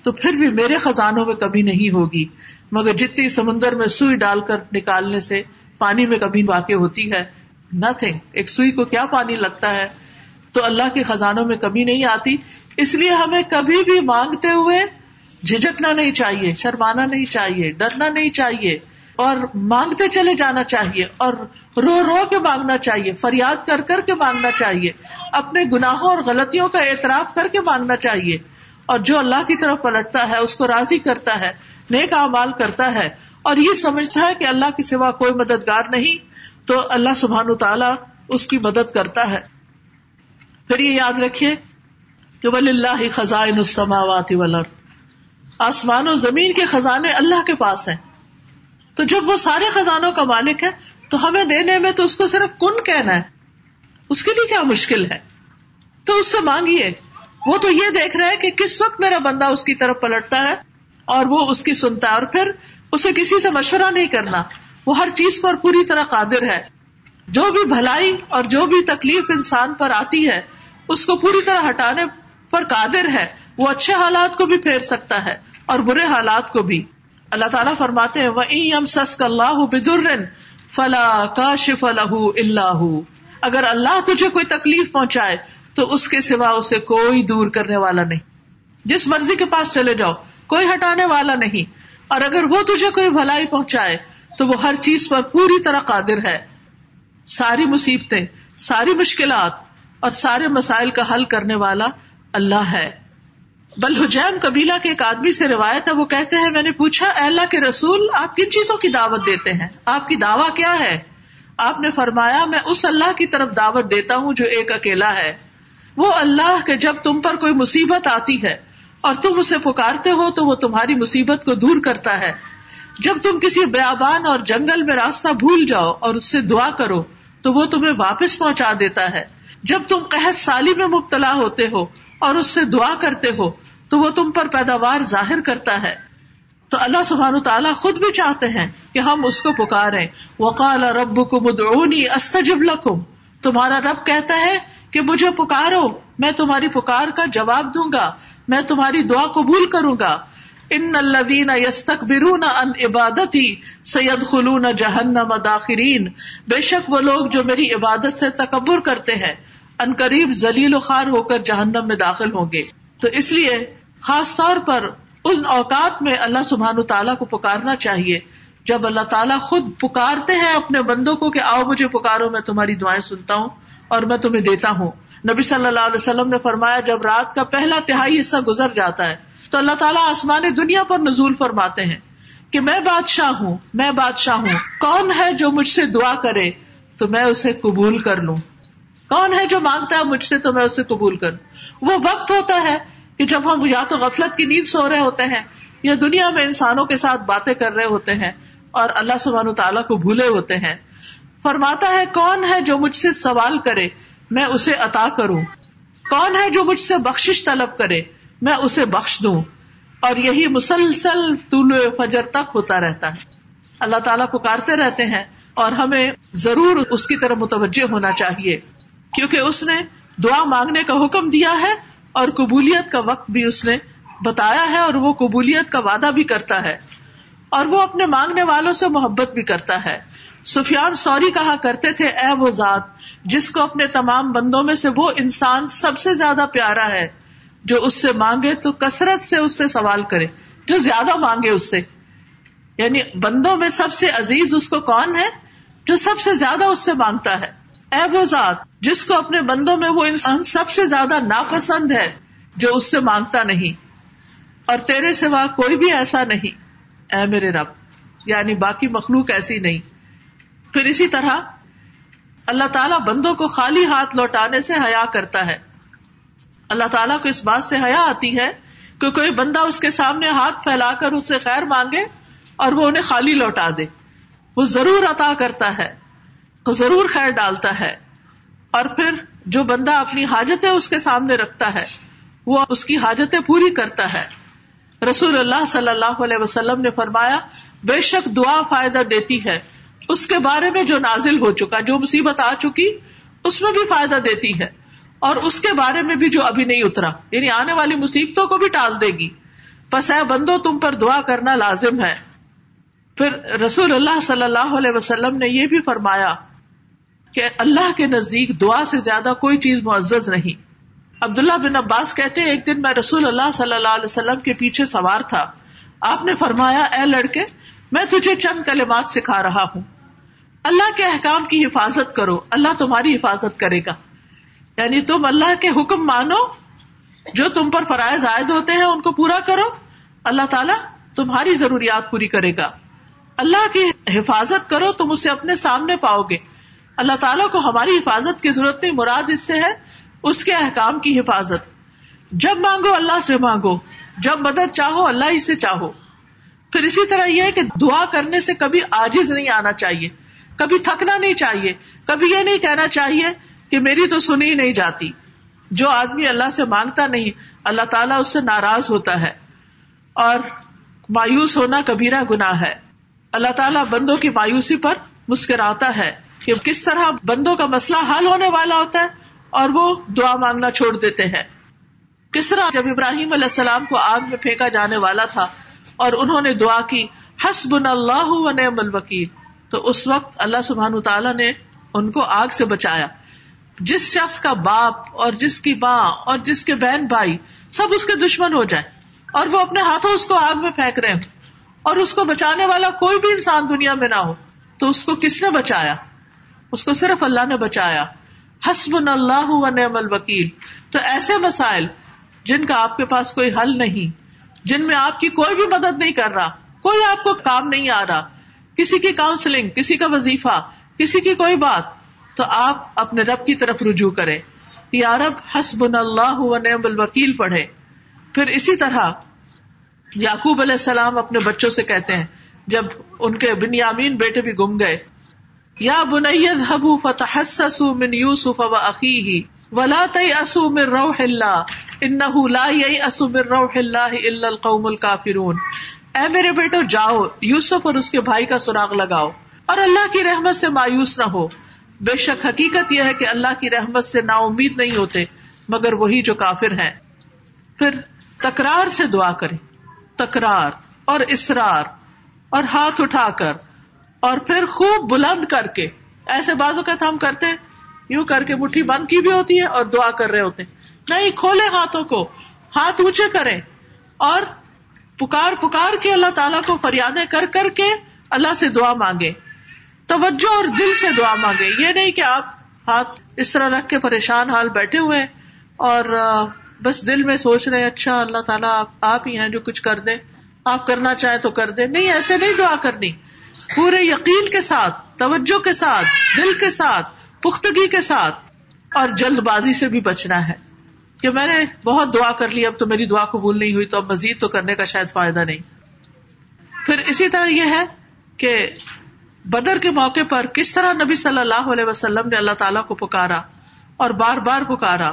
تو پھر بھی میرے خزانوں میں کبھی نہیں ہوگی۔ مگر جتنی سمندر میں سوئی ڈال کر نکالنے سے پانی میں کبھی واقع ہوتی ہے نتنگ ایک سوئی کو کیا پانی لگتا ہے؟ تو اللہ کے خزانوں میں کمی نہیں آتی۔ اس لیے ہمیں کبھی بھی مانگتے ہوئے جھجکنا نہیں چاہیے، شرمانا نہیں چاہیے، ڈرنا نہیں چاہیے۔ اور مانگتے چلے جانا چاہیے، اور رو رو کے مانگنا چاہیے، فریاد کر کر کے مانگنا چاہیے۔ اپنے گناہوں اور غلطیوں کا اعتراف کر کے مانگنا چاہیے۔ اور جو اللہ کی طرف پلٹتا ہے، اس کو راضی کرتا ہے، نیک اعمال کرتا ہے۔ اور یہ سمجھتا ہے کہ اللہ کی سوا کوئی مددگار نہیں، تو اللہ سبحان تعالیٰ اس کی مدد کرتا ہے۔ پھر یہ یاد رکھیے کہ ولی اللہ خزائن السماوات والارض آسمان و زمین کے خزانے اللہ کے پاس ہیں۔ تو جب وہ سارے خزانوں کا مالک ہے، تو ہمیں دینے میں تو اس کو صرف کن کہنا ہے؟ اس کے لیے کیا مشکل ہے؟ تو اس سے مانگیے۔ وہ تو یہ دیکھ رہا ہے کہ کس وقت میرا بندہ اس کی طرف پلٹتا ہے اور وہ اس کی سنتا ہے، اور پھر اسے کسی سے مشورہ نہیں کرنا۔ وہ ہر چیز پر پوری طرح قادر ہے۔ جو بھی بھلائی اور جو بھی تکلیف انسان پر آتی ہے اس کو پوری طرح ہٹانے پر قادر ہے۔ وہ اچھے حالات کو بھی پھیر سکتا ہے اور برے حالات کو بھی۔ اللہ تعالیٰ فرماتے ہیں اللہ اللہ اگر اللہ تجھے کوئی تکلیف پہنچائے، تو اس کے سوا اسے کوئی دور کرنے والا نہیں۔ جس مرضی کے پاس چلے جاؤ، کوئی ہٹانے والا نہیں۔ اور اگر وہ تجھے کوئی بھلائی پہنچائے، تو وہ ہر چیز پر پوری طرح قادر ہے۔ ساری مصیبتیں، ساری مشکلات اور سارے مسائل کا حل کرنے والا اللہ ہے۔ بل حجیم قبیلہ کے ایک آدمی سے روایت ہے، وہ کہتے ہیں، میں نے پوچھا، اے اللہ کے رسول، آپ کن چیزوں کی دعوت دیتے ہیں؟ آپ کی دعویٰ کیا ہے؟ آپ نے فرمایا، میں اس اللہ کی طرف دعوت دیتا ہوں جو ایک اکیلا ہے۔ وہ اللہ کے جب تم پر کوئی مصیبت آتی ہے اور تم اسے پکارتے ہو، تو وہ تمہاری مصیبت کو دور کرتا ہے۔ جب تم کسی بیابان اور جنگل میں راستہ بھول جاؤ اور اس سے دعا کرو تو وہ تمہیں واپس پہنچا دیتا ہے۔ جب تم قحط سالی میں مبتلا ہوتے ہو اور اس سے دعا کرتے ہو، تو وہ تم پر پیداوار ظاہر کرتا ہے۔ تو اللہ سبحان تعالیٰ خود بھی چاہتے ہیں کہ ہم اس کو پکارے وقال رب کو مدعونی استجب لکم۔ تمہارا رب کہتا ہے کہ مجھے پکارو، میں تمہاری پکار کا جواب دوں گا، میں تمہاری دعا قبول کروں گا۔ ان الذین یستکبرون ان عبادتی سید خلون جہنم داخرین۔ بے شک وہ لوگ جو میری عبادت سے تکبر کرتے ہیں، ان قریب ذلیل و خار ہو کر جہنم میں داخل ہوں گے۔ تو اس لیے خاص طور پر ان اوقات میں اللہ سبحان تعالیٰ کو پکارنا چاہیے۔ جب اللہ تعالیٰ خود پکارتے ہیں اپنے بندوں کو کہ آؤ مجھے پکارو، میں تمہاری دعائیں سنتا ہوں اور میں تمہیں دیتا ہوں۔ نبی صلی اللہ علیہ وسلم نے فرمایا جب رات کا پہلا تہائی حصہ گزر جاتا ہے، تو اللہ تعالیٰ آسمان دنیا پر نزول فرماتے ہیں کہ میں بادشاہ ہوں، میں بادشاہ ہوں، کون ہے جو مجھ سے دعا کرے تو میں اسے قبول کر لوں۔ کون ہے جو مانگتا ہے مجھ سے تو میں اسے قبول کروں وہ وقت ہوتا ہے کہ جب ہم یا تو غفلت کی نیند سو رہے ہوتے ہیں یا دنیا میں انسانوں کے ساتھ باتیں کر رہے ہوتے ہیں اور اللہ سبحان تعالیٰ کو بھولے ہوتے ہیں۔ فرماتا ہے کون ہے جو مجھ سے سوال کرے میں اسے عطا کروں۔ کون ہے جو مجھ سے بخش طلب کرے؟ میں اسے بخش دوں۔ اور یہی مسلسل طول فجر تک ہوتا رہتا ہے۔ اللہ تعالیٰ پکارتے رہتے ہیں اور ہمیں ضرور اس کی طرف متوجہ ہونا چاہیے۔ کیونکہ اس نے دعا مانگنے کا حکم دیا ہے اور قبولیت کا وقت بھی اس نے بتایا ہے اور وہ قبولیت کا وعدہ بھی کرتا ہے۔ اور وہ اپنے مانگنے والوں سے محبت بھی کرتا ہے۔ سفیان سوری کہا کرتے تھے، اے وہ ذات، جس کو اپنے تمام بندوں میں سے وہ انسان سب سے زیادہ پیارا ہے، جو اس سے مانگے تو کثرت سے اس سے سوال کرے۔ جو زیادہ مانگے اس سے۔ یعنی بندوں میں سب سے عزیز اس کو کون ہے؟ جو سب سے زیادہ اس سے مانگتا ہے۔ اے وہ ذات، جس کو اپنے بندوں میں وہ انسان سب سے زیادہ ناپسند ہے، جو اس سے مانگتا نہیں۔ اور تیرے سوا کوئی بھی ایسا نہیں۔ اے میرے رب یعنی باقی مخلوق ایسی نہیں۔ پھر اسی طرح اللہ تعالیٰ بندوں کو خالی ہاتھ لوٹانے سے حیا کرتا ہے۔ اللہ تعالیٰ کو اس بات سے حیا آتی ہے کہ کوئی بندہ اس کے سامنے ہاتھ پھیلا کر اس سے خیر مانگے اور وہ انہیں خالی لوٹا دے۔ وہ ضرور عطا کرتا ہے تو ضرور خیر ڈالتا ہے۔ اور پھر جو بندہ اپنی حاجتیں اس کے سامنے رکھتا ہے، وہ اس کی حاجتیں پوری کرتا ہے۔ رسول اللہ صلی اللہ علیہ وسلم نے فرمایا، بے شک دعا فائدہ دیتی ہے۔ اس کے بارے میں جو نازل ہو چکا، جو مصیبت آ چکی، اس میں بھی فائدہ دیتی ہے۔ اور اس کے بارے میں بھی جو ابھی نہیں اترا یعنی آنے والی مصیبتوں کو بھی ٹال دے گی۔ پس اے بندو، تم پر دعا کرنا لازم ہے۔ پھر رسول اللہ صلی اللہ علیہ وسلم نے یہ بھی فرمایا کہ اللہ کے نزدیک دعا سے زیادہ کوئی چیز معزز نہیں۔ عبداللہ بن عباس کہتے ایک دن میں رسول اللہ صلی اللہ علیہ وسلم کے پیچھے سوار تھا۔ آپ نے فرمایا، اے لڑکے، میں تجھے چند کلمات سکھا رہا ہوں۔ اللہ کے احکام کی حفاظت کرو، اللہ تمہاری حفاظت کرے گا۔ یعنی تم اللہ کے حکم مانو، جو تم پر فرائض عائد ہوتے ہیں، ان کو پورا کرو۔ اللہ تعالیٰ تمہاری ضروریات پوری کرے گا۔ اللہ کی حفاظت کرو، تم اسے اپنے سامنے پاؤ گے۔ اللہ تعالیٰ کو ہماری حفاظت کی ضرورت نہیں، مراد اس سے ہے اس کے احکام کی حفاظت۔ جب مانگو اللہ سے مانگو، جب مدد چاہو اللہ ہی سے چاہو۔ پھر اسی طرح یہ ہے کہ دعا کرنے سے کبھی آجز نہیں آنا چاہیے، کبھی تھکنا نہیں چاہیے، کبھی یہ نہیں کہنا چاہیے کہ میری تو سنی نہیں جاتی۔ جو آدمی اللہ سے مانگتا نہیں، اللہ تعالیٰ اس سے ناراض ہوتا ہے۔ اور مایوس ہونا کبیرا گنا ہے۔ اللہ تعالیٰ بندوں کی مایوسی پر مسکراتا ہے کہ کس طرح بندوں کا مسئلہ حل ہونے والا ہوتا ہے اور وہ دعا مانگنا چھوڑ دیتے ہیں۔ کس طرح جب ابراہیم علیہ السلام کو آگ میں پھینکا جانے والا تھا اور انہوں نے دعا کی حسب اللہ و نعم الوکیل، تو اس وقت اللہ سبحان تعالیٰ نے ان کو آگ سے بچایا۔ جس شخص کا باپ اور جس کی ماں اور جس کے بہن بھائی سب اس کے دشمن ہو جائے اور وہ اپنے ہاتھوں اس کو آگ میں پھینک رہے ہوں اور اس کو بچانے والا کوئی بھی انسان دنیا میں نہ ہو، تو اس کو کس نے بچایا؟ اس کو صرف اللہ نے بچایا۔ حسب اللہ و نعم الوکیل۔ تو ایسے مسائل جن کا آپ کے پاس کوئی حل نہیں، جن میں آپ کی کوئی بھی مدد نہیں کر رہا، کوئی آپ کو کام نہیں آ رہا، کسی کی کاؤنسلنگ کسی کا وظیفہ، کسی کی کوئی بات، تو آپ اپنے رب کی طرف رجوع کرے یا رب حسب اللہ و نعم الوکیل پڑھے پھر اسی طرح یعقوب علیہ السلام اپنے بچوں سے کہتے ہیں، جب ان کے بنیامین بیٹے بھی گم گئے یا بنید حبو فتح من یوسف و عقی ولا تئی اسو من روح اللہ ان لا اسو من روح اللہ الا القوم الکافرون اے میرے بیٹو جاؤ، یوسف اور اس کے بھائی کا سراغ لگاؤ اور اللہ کی رحمت سے مایوس نہ ہو۔ بے شک حقیقت یہ ہے کہ اللہ کی رحمت سے نا امید نہیں ہوتے، مگر وہی جو کافر ہیں۔ پھر تکرار سے دعا کرے تکرار اور اسرار اور ہاتھ اٹھا کر اور پھر خوب بلند کر کے، ایسے بازو کا ہم کرتے ہیں، یوں کر کے مٹھی بند کی بھی ہوتی ہے اور دعا کر رہے ہوتے ہیں۔ نہیں، کھولے ہاتھوں کو، ہاتھ اونچے کریں۔ اور پکار پکار کے اللہ تعالیٰ کو فریادیں کر کر کے اللہ سے دعا مانگے توجہ اور دل سے دعا مانگے یہ نہیں کہ آپ ہاتھ اس طرح رکھ کے پریشان حال بیٹھے ہوئے اور بس دل میں سوچ رہے اچھا اللہ تعالیٰ، آپ آپ ہی ہیں جو کچھ کر دیں۔ آپ کرنا چاہیں تو کر دیں۔ نہیں، ایسے نہیں دعا کرنی۔ پورے یقین کے ساتھ، توجہ کے ساتھ، دل کے ساتھ، پختگی کے ساتھ، اور جلد بازی سے بھی بچنا ہے۔ کہ میں نے بہت دعا کر لی، اب تو میری دعا قبول نہیں ہوئی، تو اب مزید تو کرنے کا شاید فائدہ نہیں۔ پھر اسی طرح یہ ہے کہ بدر کے موقع پر کس طرح نبی صلی اللہ علیہ وسلم نے اللہ تعالیٰ کو پکارا اور بار بار پکارا۔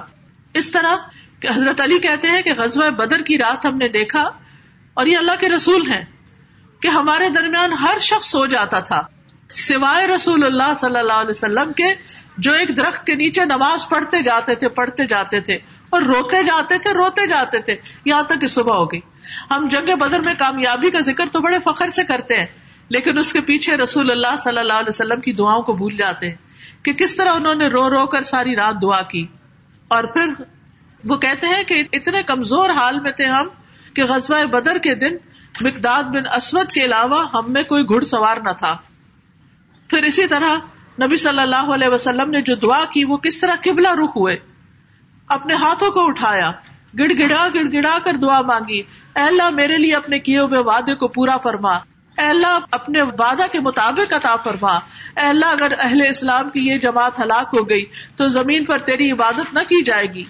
اس طرح کہ حضرت علی کہتے ہیں کہ غزوہ بدر کی رات ہم نے دیکھا اور یہ اللہ کے رسول ہیں۔ کہ ہمارے درمیان ہر شخص سو جاتا تھا، سوائے رسول اللہ صلی اللہ علیہ وسلم کے، جو ایک درخت کے نیچے نماز پڑھتے جاتے تھے، پڑھتے جاتے تھے، اور روتے جاتے تھے، روتے جاتے تھے، یہاں تک کہ صبح ہو گئی۔ ہم جنگ بدر میں کامیابی کا ذکر تو بڑے فخر سے کرتے ہیں، لیکن اس کے پیچھے رسول اللہ صلی اللہ علیہ وسلم کی دعاؤں کو بھول جاتے ہیں کہ کس طرح انہوں نے رو رو کر ساری رات دعا کی۔ اور پھر وہ کہتے ہیں کہ اتنے کمزور حال میں تھے ہم کہ غزوہ بدر کے دن مقداد بن اسود کے علاوہ ہم میں کوئی گھڑ سوار نہ تھا۔ پھر اسی طرح نبی صلی اللہ علیہ وسلم نے جو دعا کی وہ کس طرح قبلہ رخ ہوئے۔ اپنے ہاتھوں کو اٹھایا گڑ گڑا گڑ گڑا کر دعا مانگی۔ اے اللہ میرے لیے اپنے کیے ہوئے وعدے کو پورا فرما۔ اے اللہ اپنے وعدہ کے مطابق عطا فرما۔ اے اللہ اگر اہل اسلام کی یہ جماعت ہلاک ہو گئی تو زمین پر تیری عبادت نہ کی جائے گی۔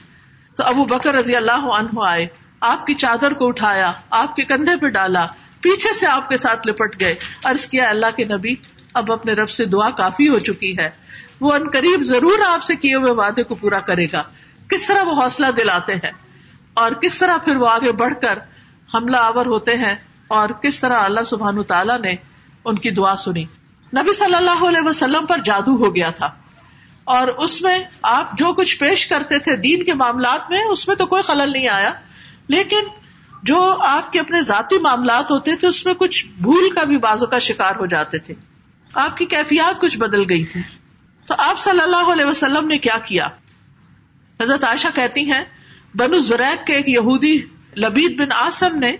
تو ابو بکر رضی اللہ عنہ آئے۔ آپ کی چادر کو اٹھایا، آپ کے کندھے پہ ڈالا، پیچھے سے آپ کے ساتھ لپٹ گئے۔ ارض کیا، اللہ کے نبی، اب اپنے رب سے دعا کافی ہو چکی ہے۔ وہ ان قریب ضرور آپ سے کیے ہوئے وعدے کو پورا کرے گا۔ کس طرح وہ حوصلہ دلاتے ہیں اور کس طرح پھر وہ آگے بڑھ کر حملہ آور ہوتے ہیں اور کس طرح اللہ سبحان تعالیٰ نے ان کی دعا سنی۔ نبی صلی اللہ علیہ وسلم پر جادو ہو گیا تھا۔ اور اس میں آپ جو کچھ پیش کرتے تھے دین کے معاملات میں، اس میں تو کوئی خلل نہیں آیا۔ لیکن جو آپ کے اپنے ذاتی معاملات ہوتے تھے، اس میں کچھ بھول کا بھی بازو کا شکار ہو جاتے تھے۔ آپ کی کیفیات کچھ بدل گئی تھی تو آپ صلی اللہ علیہ وسلم نے کیا کیا؟ حضرت عائشہ کہتی ہیں، بنو زریک کے ایک یہودی لبید بن آسم نے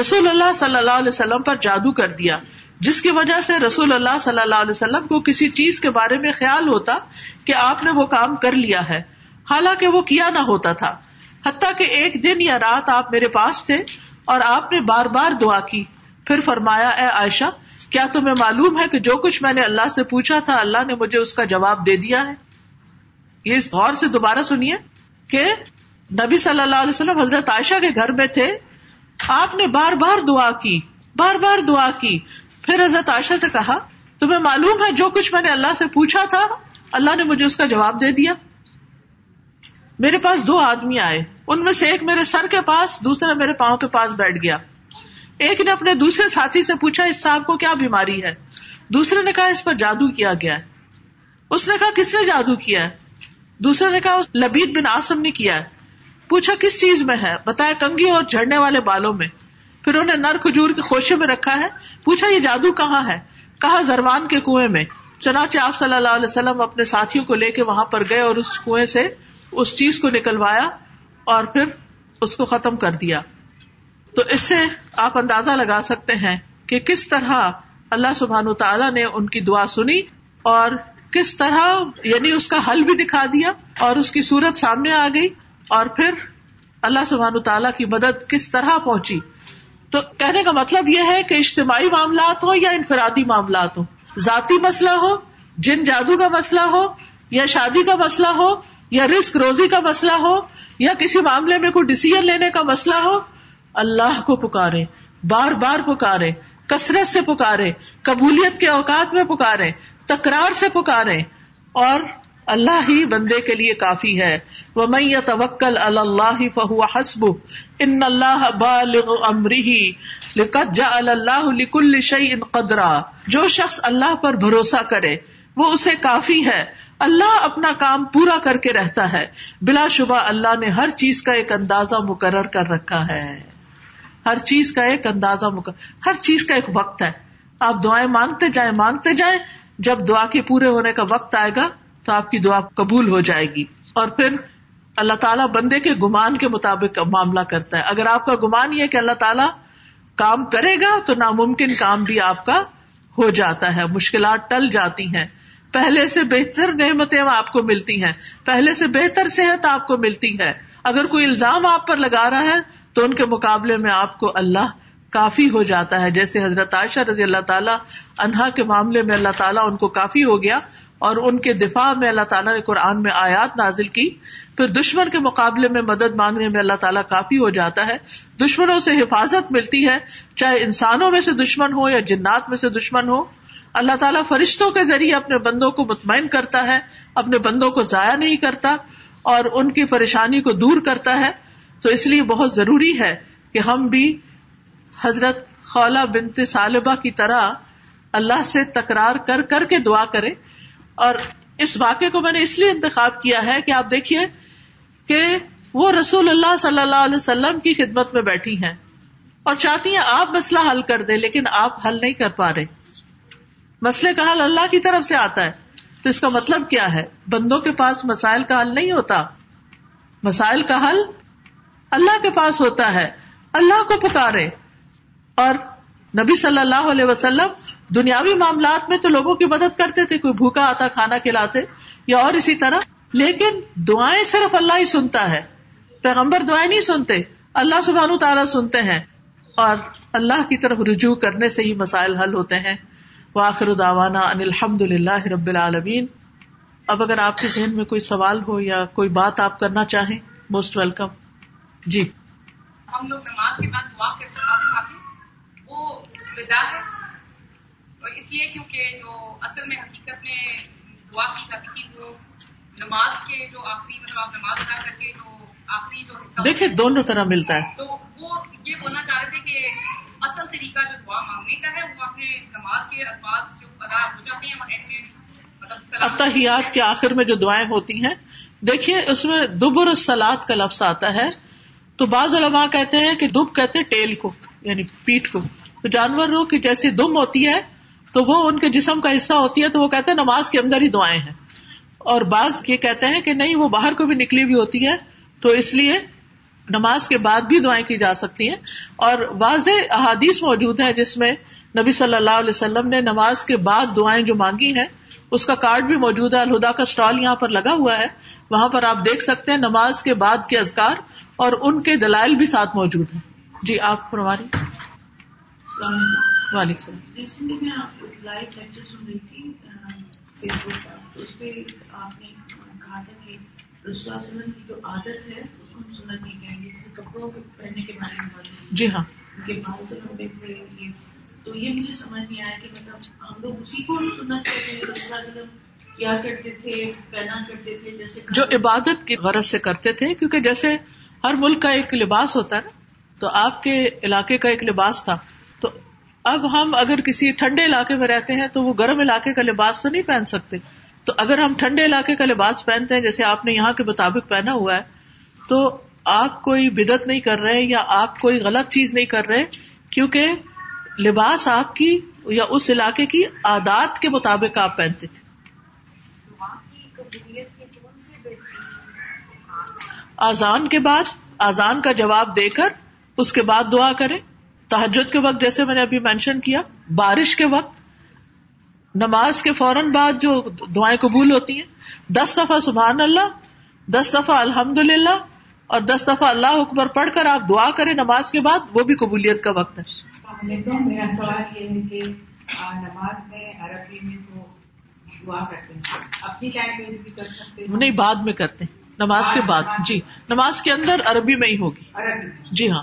رسول اللہ صلی اللہ علیہ وسلم پر جادو کر دیا، جس کی وجہ سے رسول اللہ صلی اللہ علیہ وسلم کو کسی چیز کے بارے میں خیال ہوتا کہ آپ نے وہ کام کر لیا ہے۔ حالانکہ وہ کیا نہ ہوتا تھا۔ حتیٰ کہ ایک دن یا رات آپ میرے پاس تھے اور آپ نے بار بار دعا کی۔ پھر فرمایا، اے عائشہ، کیا تمہیں معلوم ہے کہ جو کچھ میں نے اللہ سے پوچھا تھا، اللہ نے مجھے اس کا جواب دے دیا ہے؟ یہ اس غور سے دوبارہ سنیے کہ نبی صلی اللہ علیہ وسلم حضرت عائشہ کے گھر میں تھے۔ آپ نے بار بار دعا کی، بار بار دعا کی۔ پھر حضرت عائشہ سے کہا، تمہیں معلوم ہے جو کچھ میں نے اللہ سے پوچھا تھا، اللہ نے مجھے اس کا جواب دے دیا۔ میرے پاس دو آدمی آئے۔ ان میں سے ایک میرے سر کے پاس، دوسرا میرے پاؤں کے پاس بیٹھ گیا۔ ایک نے اپنے دوسرے ساتھی سے پوچھا، اس صاحب کو کیا بیماری ہے؟ دوسرے نے کہا، اس پر جادو کیا گیا ہے۔ اس نے کہا، کس نے جادو کیا ہے؟ دوسرے نے کہا لبید بن آسم نے کیا ہے۔ پوچھا، کس چیز میں ہے؟ بتایا، کنگھی اور جھڑنے والے بالوں میں۔ پھر انہیں نر کھجور کے خوشے میں رکھا ہے۔ پوچھا، یہ جادو کہاں ہے؟ کہا، زروان کے کنویں میں۔ چنانچہ آپ صلی اللہ علیہ وسلم اپنے ساتھیوں کو لے کے وہاں پر گئے اور اس کنویں سے اس چیز کو نکلوایا اور پھر اس کو ختم کر دیا۔ تو اس سے آپ اندازہ لگا سکتے ہیں کہ کس طرح اللہ سبحان تعالیٰ نے ان کی دعا سنی اور کس طرح یعنی اس کا حل بھی دکھا دیا اور اس کی صورت سامنے آ گئی اور پھر اللہ سبحان تعالیٰ کی مدد کس طرح پہنچی۔ تو کہنے کا مطلب یہ ہے کہ اجتماعی معاملات ہو یا انفرادی معاملات ہو ذاتی مسئلہ ہو، جن جادو کا مسئلہ ہو یا شادی کا مسئلہ ہو یا رسک روزی کا مسئلہ ہو، یا کسی معاملے میں کوئی ڈسیزن لینے کا مسئلہ ہو، اللہ کو پکارے، بار بار پکارے، کثرت سے پکارے، قبولیت کے اوقات میں پکارے، تکرار سے پکارے، اور اللہ ہی بندے کے لیے کافی ہے۔ وہ میں توکل اللہ فہو حسب ان اللہ بالغ امری جا اللہ لکل شعی ان قدرا۔ جو شخص اللہ پر بھروسہ کرے وہ اسے کافی ہے اللہ اپنا کام پورا کر کے رہتا ہے۔ بلا شبہ اللہ نے ہر چیز کا ایک اندازہ مقرر کر رکھا ہے۔ ہر چیز کا ایک اندازہ مقرر ہر چیز کا ایک وقت ہے۔ آپ دعائیں مانگتے جائیں مانگتے جائیں۔ جب دعا کے پورے ہونے کا وقت آئے گا تو آپ کی دعا قبول ہو جائے گی۔ اور پھر اللہ تعالیٰ بندے کے گمان کے مطابق معاملہ کرتا ہے۔ اگر آپ کا گمان یہ کہ اللہ تعالیٰ کام کرے گا تو ناممکن کام بھی آپ کا ہو جاتا ہے، مشکلات ٹل جاتی ہیں۔ پہلے سے بہتر نعمتیں آپ کو ملتی ہیں۔ پہلے سے بہتر صحت آپ کو ملتی ہے۔ اگر کوئی الزام آپ پر لگا رہا ہے، تو ان کے مقابلے میں آپ کو اللہ کافی ہو جاتا ہے۔ جیسے حضرت عائشہ رضی اللہ تعالیٰ انہا کے معاملے میں اللہ تعالیٰ ان کو کافی ہو گیا۔ اور ان کے دفاع میں اللہ تعالیٰ نے قرآن میں آیات نازل کی۔ پھر دشمن کے مقابلے میں مدد مانگنے میں اللہ تعالیٰ کافی ہو جاتا ہے۔ دشمنوں سے حفاظت ملتی ہے۔ چاہے انسانوں میں سے دشمن ہو یا جنات میں سے دشمن ہو، اللہ تعالیٰ فرشتوں کے ذریعے اپنے بندوں کو مطمئن کرتا ہے، اپنے بندوں کو ضائع نہیں کرتا اور ان کی پریشانی کو دور کرتا ہے۔ تو اس لیے بہت ضروری ہے کہ ہم بھی حضرت خولا بنت صالبہ کی طرح اللہ سے تکرار کر کر کے دعا کرے اور اس واقعے کو میں نے اس لیے انتخاب کیا ہے کہ آپ دیکھیے کہ وہ رسول اللہ صلی اللہ علیہ وسلم کی خدمت میں بیٹھی ہیں اور چاہتی ہیں آپ مسئلہ حل کر دیں لیکن آپ حل نہیں کر پا رہے۔ مسئلے کا حل اللہ کی طرف سے آتا ہے۔ تو اس کا مطلب کیا ہے؟ بندوں کے پاس مسائل کا حل نہیں ہوتا۔ مسائل کا حل اللہ کے پاس ہوتا ہے۔ اللہ کو پکارے۔ اور نبی صلی اللہ علیہ وسلم دنیاوی معاملات میں تو لوگوں کی مدد کرتے تھے، کوئی بھوکا آتا کھانا کھلاتے یا اور اسی طرح۔ لیکن دعائیں صرف اللہ ہی سنتا ہے۔ پیغمبر دعائیں نہیں سنتے، اللہ سبحان تعالیٰ سنتے ہیں۔ اور اللہ کی طرف رجوع کرنے سے ہی مسائل حل ہوتے ہیں۔ واخر داوانا ان الحمد للہ رب العالمین۔ اب اگر آپ کے ذہن میں کوئی سوال ہو یا کوئی بات آپ کرنا چاہیں موسٹ ویلکم جی۔ ہم لوگ نماز کے بعد دعا کے وہ اس لیے کیونکہ جو اصل میں حقیقت میں دعا کی جاتی تھی وہ نماز کے جو آخری مطلب آپ نماز ادا کر کے جو آخری جو دیکھیے دونوں طرح ملتا ہے۔ تو وہ یہ بولنا چاہ رہے تھے کہ اصل طریقہ جو دعا مانگنے کا ہے وہ اپنے نماز کے الفاظ جو ادا ہو جاتے ہیں مطلب اتحیات کے آخر میں جو دعائیں ہوتی ہیں دیکھیے اس میں دبر سلاد کا لفظ آتا ہے۔ تو بعض علماء کہتے ہیں کہ دب کہتے ٹیل کو یعنی پیٹ کو۔ تو جانوروں کی جیسی دم ہوتی ہے، تو وہ ان کے جسم کا حصہ ہوتی ہے، تو وہ کہتے ہیں نماز کے اندر ہی دعائیں ہیں۔ اور بعض یہ کہتے ہیں کہ نہیں، وہ باہر کو بھی نکلی ہوئی ہوتی ہے، تو اس لیے نماز کے بعد بھی دعائیں کی جا سکتی ہیں۔ اور واضح احادیث موجود ہے جس میں نبی صلی اللہ علیہ وسلم نے نماز کے بعد دعائیں جو مانگی ہیں، اس کا کارڈ بھی موجود ہے۔ الہدا کا اسٹال یہاں پر لگا ہوا ہے۔ وہاں پر آپ دیکھ سکتے ہیں نماز کے بعد کے ازکار اور ان کے دلائل بھی ساتھ موجود ہیں۔ جی آپ ہماری وعلیکم السلام۔ میں آپ لائیو لیکچر سن رہی تھی فیس بک پر۔ اس پہ آپ نے کہا تھا کہ رسول کی جو عادت ہے اس کو ہم سنت نہیں کہیں گے جیسے کپڑوں کے پہننے کے بارے میں جی ہاں۔ ان کے بال تو لمبے تھے تو یہ مجھے سمجھ نہیں آیا کہ مطلب ہم لوگ اسی کو سنت کہتے ہیں رسول وسلم کیا کرتے تھے پہنا کرتے تھے جیسے جو عبادت کی غرض سے کرتے تھے کیونکہ جیسے ہر ملک کا ایک لباس ہوتا ہے نا تو آپ کے علاقے کا ایک لباس تھا۔ تو اب ہم اگر کسی ٹھنڈے علاقے میں رہتے ہیں تو وہ گرم علاقے کا لباس تو نہیں پہن سکتے۔ تو اگر ہم ٹھنڈے علاقے کا لباس پہنتے ہیں، جیسے آپ نے یہاں کے مطابق پہنا ہوا ہے، تو آپ کوئی بدت نہیں کر رہے یا آپ کوئی غلط چیز نہیں کر رہے، کیونکہ لباس آپ کی یا اس علاقے کی عادات کے مطابق آپ پہنتے تھے۔ آزان کے بعد، آزان کا جواب دے کر، اس کے بعد دعا کریں۔ تحجد کے وقت جیسے میں نے ابھی مینشن کیا بارش کے وقت نماز کے فوراً بعد جو دعائیں قبول ہوتی ہیں دس دفعہ سبحان اللہ دس دفعہ الحمد للہ اور دس دفعہ اللہ اکبر پڑھ کر آپ دعا کریں نماز کے بعد وہ بھی قبولیت کا وقت ہے۔ میرا سوال یہ ہے کہ نماز میں عربی میں تو دعا کرتے ہیں۔ اپنی لینگویج بھی کر سکتے نہیں بعد میں کرتے ہیں۔ نماز کے بعد جی نماز کے اندر عربی میں ہی ہوگی۔ جی ہاں۔